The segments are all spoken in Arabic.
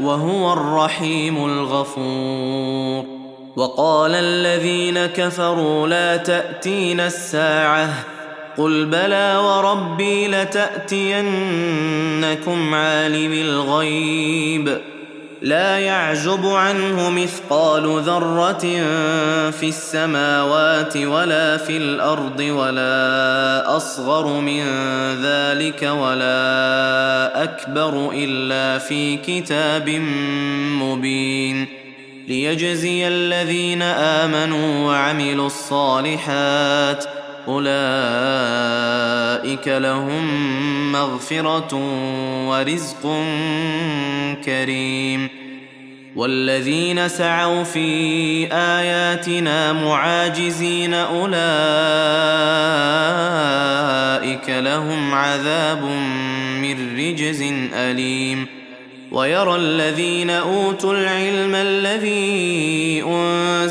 وهو الرحيم الغفور. وقال الذين كفروا لا تاتين الساعة. قل بلى وربي لتأتينكم عالم الغيب. لا يعزب عنه مثقال ذرة في السماوات ولا في الأرض ولا أصغر من ذلك ولا أكبر إلا في كتاب مبين ليجزي الذين آمنوا وعملوا الصالحات أولئك لهم مغفرة ورزق كريم. والذين سعوا في آياتنا معاجزين أولئك لهم عذاب من رجز أليم. ويرى الذين أوتوا العلم الذي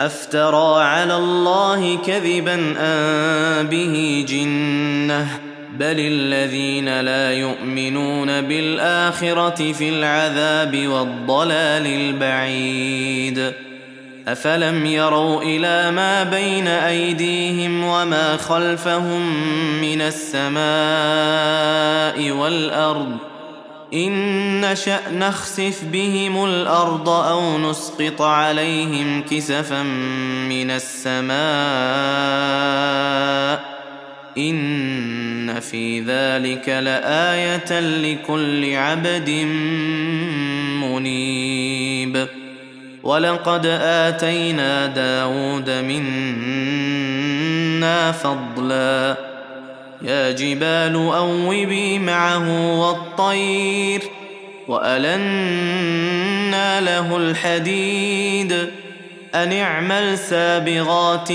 أفترى على الله كذبا ان به جنة؟ بل الذين لا يؤمنون بالآخرة في العذاب والضلال البعيد. أفلم يروا إلى ما بين أيديهم وما خلفهم من السماء والأرض؟ إن نشأ نخسف بهم الأرض أو نسقط عليهم كسفا من السماء إن في ذلك لآية لكل عبد منيب. ولقد آتينا داود منا فضلا يا جبال أوبي معه والطير وألنا له الحديد أن اعمل سابغات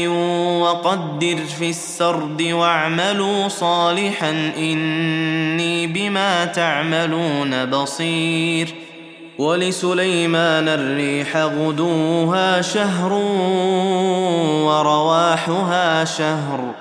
وقدر في السرد واعملوا صالحا إني بما تعملون بصير ولسليمان الريح غدوها شهر ورواحها شهر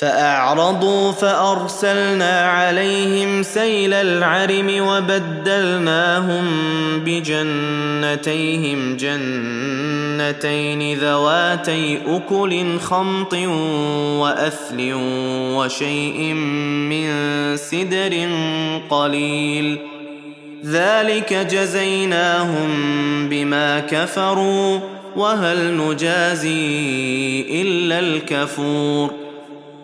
فأعرضوا فأرسلنا عليهم سيل العرم وبدلناهم بجنتيهم جنتين ذواتي أكل خمط وأثل وشيء من سدر قليل ذلك جزيناهم بما كفروا وهل نجازي إلا الكفور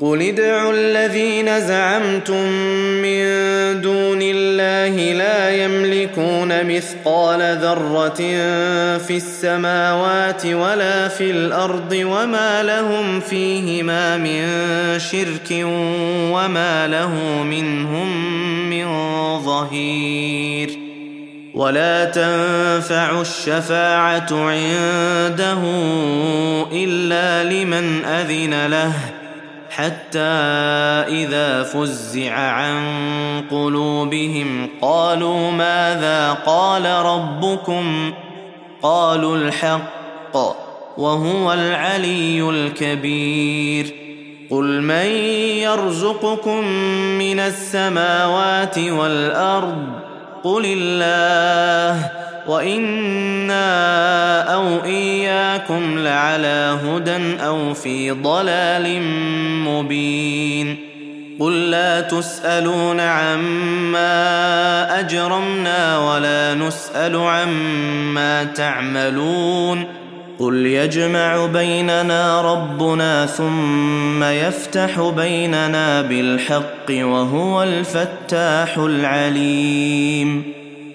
قل ادعوا الذين زعمتم من دون الله لا يملكون مثقال ذره في السماوات ولا في الأرض وما لهم فيهما من شرك وما له منهم من ظهير ولا تنفع الشفاعه عنده الا لمن اذن له حتى إذا فزع عن قلوبهم قالوا ماذا قال ربكم؟ قالوا الحق وهو العلي الكبير. قل من يرزقكم من السماوات والأرض؟ قل الله. وأنا أو اياكم لعلى هدى أو في ضلال مبين قل لا تسالون عما اجرمنا ولا نسال عما تعملون قل يجمع بيننا ربنا ثم يفتح بيننا بالحق وهو الفتاح العليم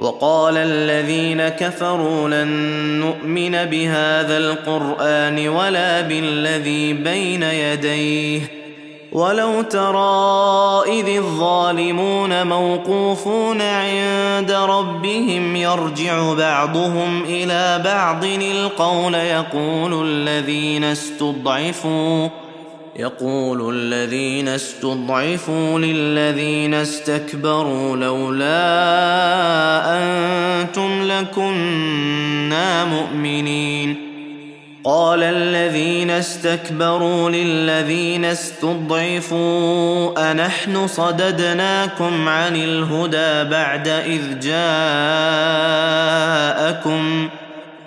وقال الذين كفروا لن نؤمن بهذا القرآن ولا بالذي بين يديه. ولو ترى إذ الظالمون موقوفون عند ربهم يرجع بعضهم إلى بعض القول يقول الذين استضعفوا يقول الذين استضعفوا للذين استكبروا لولا أنتم لكنا مؤمنين. قال الذين استكبروا للذين استضعفوا أنحن صددناكم عن الهدى بعد إذ جاءكم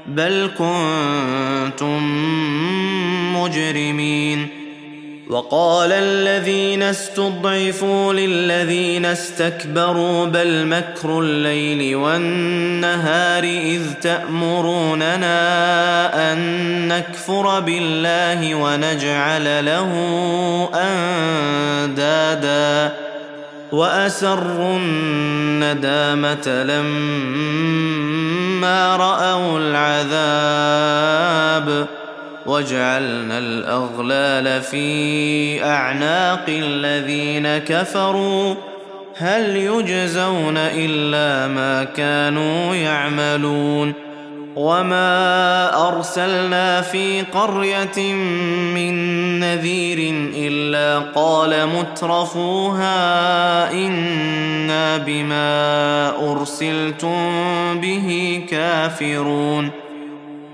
بل كنتم مجرمين. وقال الذين استضعفوا للذين استكبروا بل مكر الليل والنهار إذ تأمروننا أن نكفر بالله ونجعل له أندادا وأسروا الندامة لما رأوا العذاب وجعلنا الأغلال في أعناق الذين كفروا. هل يجزون إلا ما كانوا يعملون؟ وما أرسلنا في قرية من نذير إلا قال مترفوها إنا بما أرسلتم به كافرون.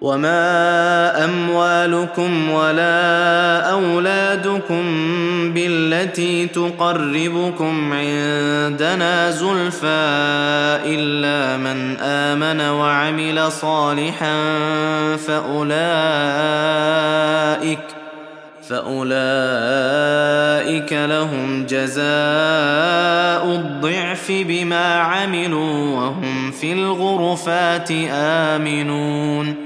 وما اموالكم ولا اولادكم بالتي تقربكم عندنا زلفى الا من امن وعمل صالحا فاولئك فاولئك لهم جزاء الضعف بما عملوا وهم في الغرفات امنون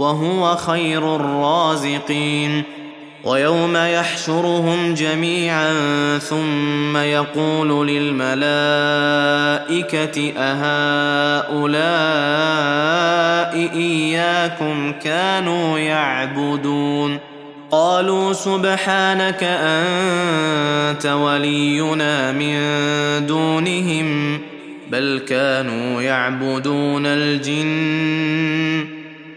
وهو خير الرازقين. ويوم يحشرهم جميعا ثم يقول للملائكة أهؤلاء إياكم كانوا يعبدون؟ قالوا سبحانك أنت ولينا من دونهم بل كانوا يعبدون الجن.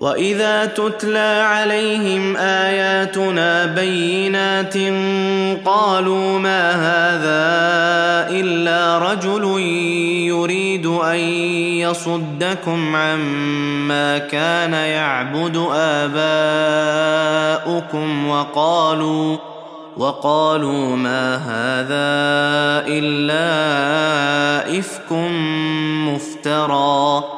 واذا تتلى عليهم اياتنا بينات قالوا ما هذا الا رجل يريد ان يصدكم عما كان يعبد اباؤكم وقالوا وقالوا ما هذا الا افك مفترى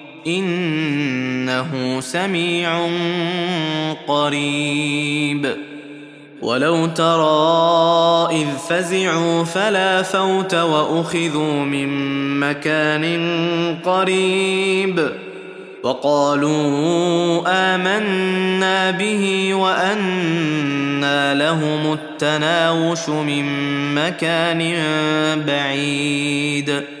إنه سميع قريب. ولو ترى إذ فزعوا فلا فوت وأخذوا من مكان قريب. وقالوا آمنا به وانى لهم التناوش من مكان بعيد.